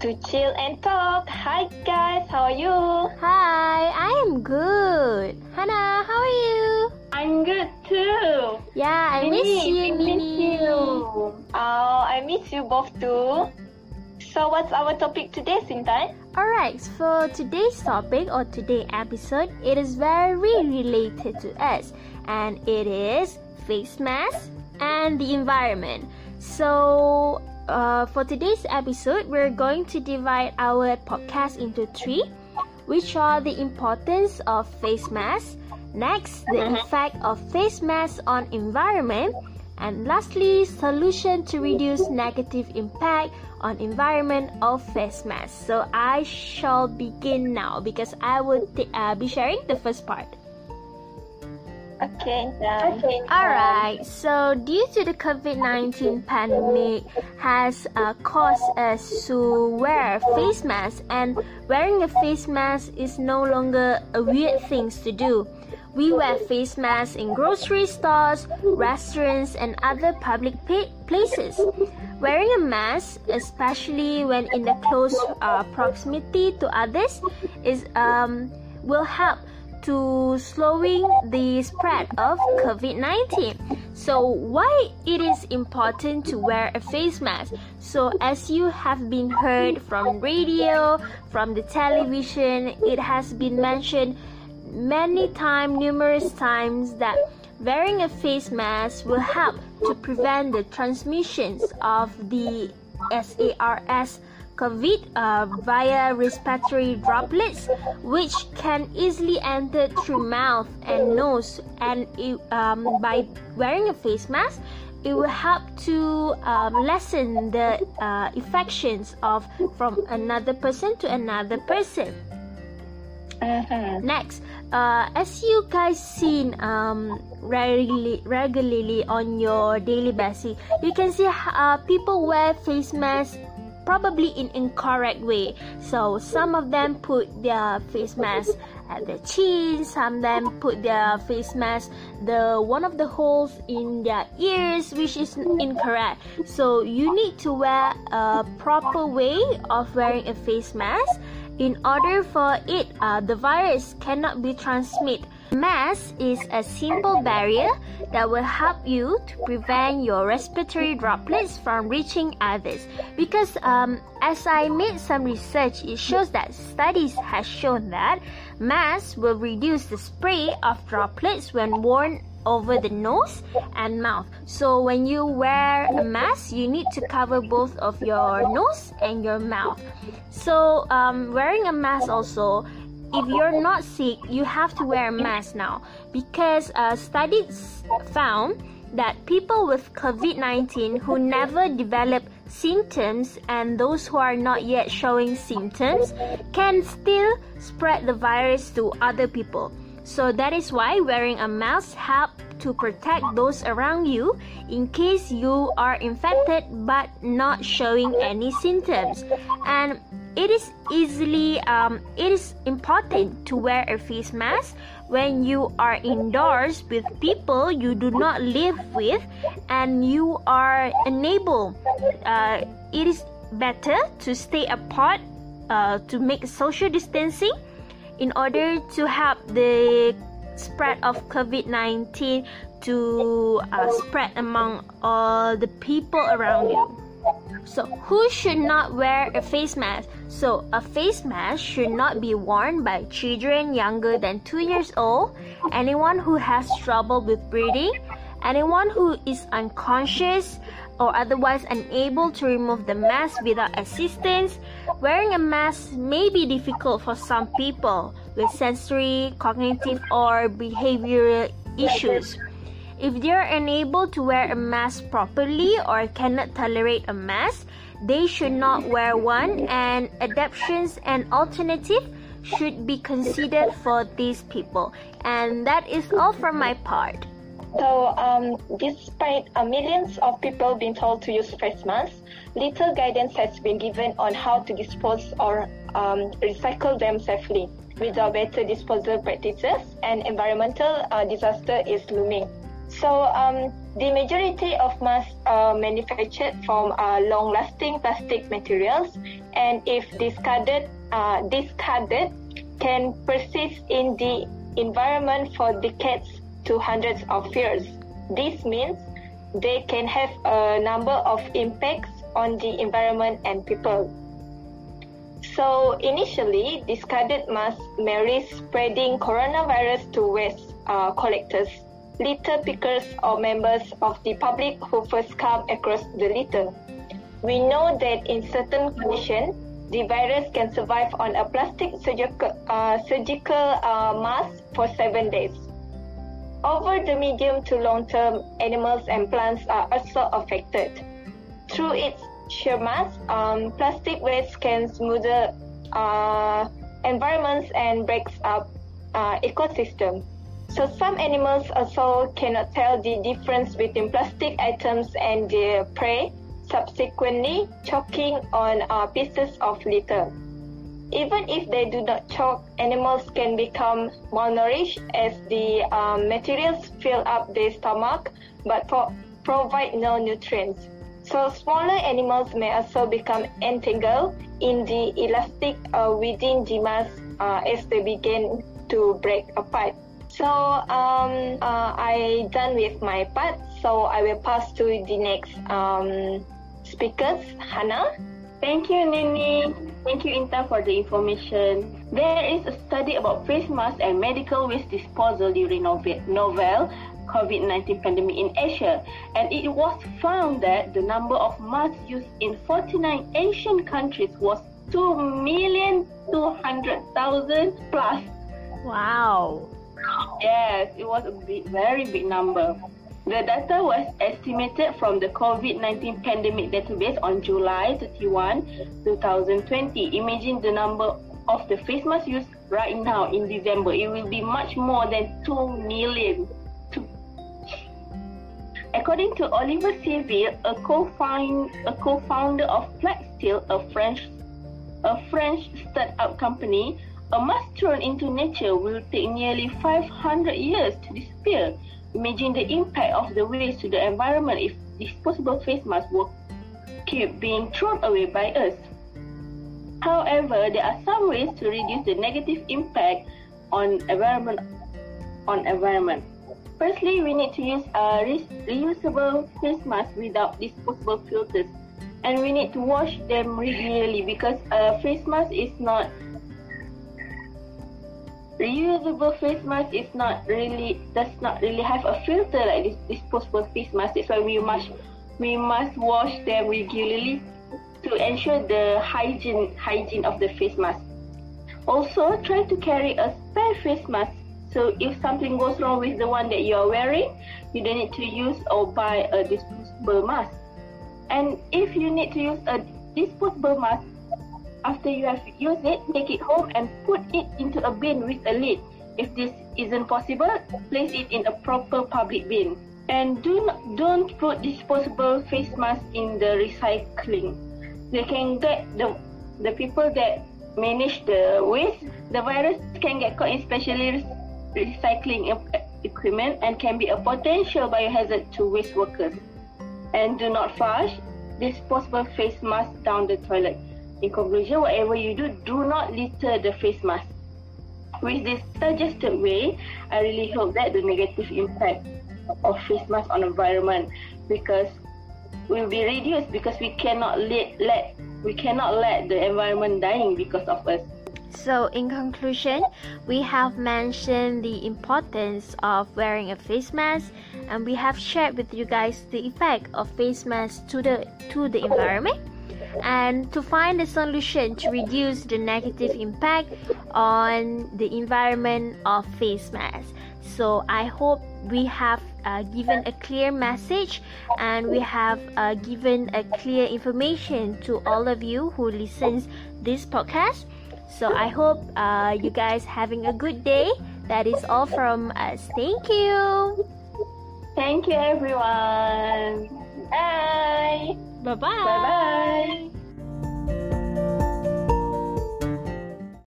to Chill and Talk. Hi guys, how are you? Hi, I am good. Hannah, how are you? I'm good too. Yeah, I miss you, I miss you. Oh, I miss you both too. So what's our topic today, Sintan? Alright, for today's topic or today's episode, it is very related to us and it is face mask and the environment. So, uh, for today's episode, we're going to divide our podcast into three, which are the importance of face masks, next, the Mhm. effect of face masks on environment, and lastly, solution to reduce negative impact on environment of face masks. So I shall begin now because I will t- uh, be sharing the first part. Okay, Intan. Okay. Alright, so due to the COVID 19 pandemic has uh, caused us to wear face masks and wearing a face mask is no longer a weird thing to do. We wear face masks in grocery stores, restaurants and other public pa- places. Wearing a mask, especially when in a close uh, proximity to others, is um, will help to slowing the spread of COVID-19. So why it is important to wear a face mask? So as you have been heard from radio, from the television, it has been mentioned many times, numerous times that wearing a face mask will help to prevent the transmissions of the SARS COVID uh, via respiratory droplets, which can easily enter through mouth and nose. And it, um, by wearing a face mask, it will help to um, lessen the uh, infections of from another person to another person. Mhm. Next, uh, as you guys seen um, regularly, regularly on your daily basis, you can see uh, people wear face masks probably in incorrect way. So some of them put their face mask at their chin, some of them put their face mask the one of the holes in their ears, which is incorrect. So you need to wear a proper way of wearing a face mask in order for it uh, the virus cannot be transmitted mask is a simple barrier that will help you to prevent your respiratory droplets from reaching others because um, as i made some research it shows that studies has shown that masks will reduce the spray of droplets when worn over the nose and mouth. So when you wear a mask, you need to cover both of your nose and your mouth. So um, wearing a mask also, if you're not sick, you have to wear a mask now because uh, studies found that people with COVID-19 who never develop symptoms and those who are not yet showing symptoms can still spread the virus to other people. So that is why wearing a mask help to protect those around you in case you are infected but not showing any symptoms. And it is easily um, it is important to wear a face mask when you are indoors with people you do not live with and you are unable uh, it is better to stay apart uh, to make social distancing in order to help the spread of COVID-19 to uh, spread among all the people around you. So, who should not wear a face mask? So, a face mask should not be worn by children younger than 2 years old, anyone who has trouble with breathing, anyone who is unconscious or otherwise unable to remove the mask without assistance. Wearing a mask may be difficult for some people with sensory, cognitive, or behavioral issues. If they are unable to wear a mask properly or cannot tolerate a mask, they should not wear one and adaptations and alternative should be considered for these people. And that is all from my part. So, um, despite uh, millions of people being told to use face masks, little guidance has been given on how to dispose or um, recycle them safely. Without better disposal practices, an environmental uh, disaster is looming. So um, the majority of masks are manufactured from uh, long-lasting plastic materials, and if discarded, uh, discarded can persist in the environment for decades to hundreds of years. This means they can have a number of impacts on the environment and people. So initially, discarded masks may risk spreading coronavirus to waste uh, collectors, litter pickers, or members of the public who first come across the litter. We know that in certain conditions, the virus can survive on a plastic surgical, uh, surgical uh, mask for seven days. Over the medium to long term, animals and plants are also affected. Through its sheer mass, um, plastic waste can smother uh, environments and breaks up uh. So some animals also cannot tell the difference between plastic items and their prey, subsequently choking on uh, pieces of litter. Even if they do not choke, animals can become malnourished as the um, materials fill up their stomach but pro- provide no nutrients. So smaller animals may also become entangled in the elastic uh, within the mass uh, as they begin to break apart. So um, uh, I done with my part. So I will pass to the next um, speakers, Hannah. Thank you, Nini. Thank you, Inta, for the information. There is a study about face masks and medical waste disposal during novel COVID-19 pandemic in Asia, and it was found that the number of masks used in 49 Asian countries was 2,200,000 plus. Wow. Yes, it was a big, very big number. The data was estimated from the COVID-19 pandemic database on July 31, 2020. Imagine the number of the face masks used right now in December. It will be much more than 2 million. According to Oliver Civil, a co-founder, a co-founder of Plaxtil, a French, a French startup company, a mask thrown into nature will take nearly 500 years to disappear. Imagine the impact of the waste to the environment if disposable face masks were keep being thrown away by us. However, there are some ways to reduce the negative impact on environment on environment. Firstly, we need to use a reusable face mask without disposable filters, and we need to wash them regularly because a face mask is not reusable face mask is not really does not really have a filter like this disposable face mask. That's why we must we must wash them regularly to ensure the hygiene hygiene of the face mask. Also, try to carry a spare face mask. So if something goes wrong with the one that you are wearing, you don't need to use or buy a disposable mask. And if you need to use a disposable mask, after you have used it, take it home and put it into a bin with a lid. If this isn't possible, place it in a proper public bin. And do not, don't put disposable face masks in the recycling. They can get the the people that manage the waste. The virus can get caught in specially recycling equipment and can be a potential biohazard to waste workers. And do not flush disposable face mask down the toilet. In conclusion, whatever you do, do not litter the face mask. With this suggested way, I really hope that the negative impact of face mask on environment because will be reduced because we cannot let, let we cannot let the environment dying because of us. So, in conclusion, we have mentioned the importance of wearing a face mask, and we have shared with you guys the effect of face masks to the to the environment and to find a solution to reduce the negative impact on the environment of face masks. So I hope we have uh, given a clear message and we have uh, given a clear information to all of you who listens this podcast. So I hope uh, you guys having a good day. That is all from us. Thank you. Thank you everyone. Bye. Bye bye. Bye bye.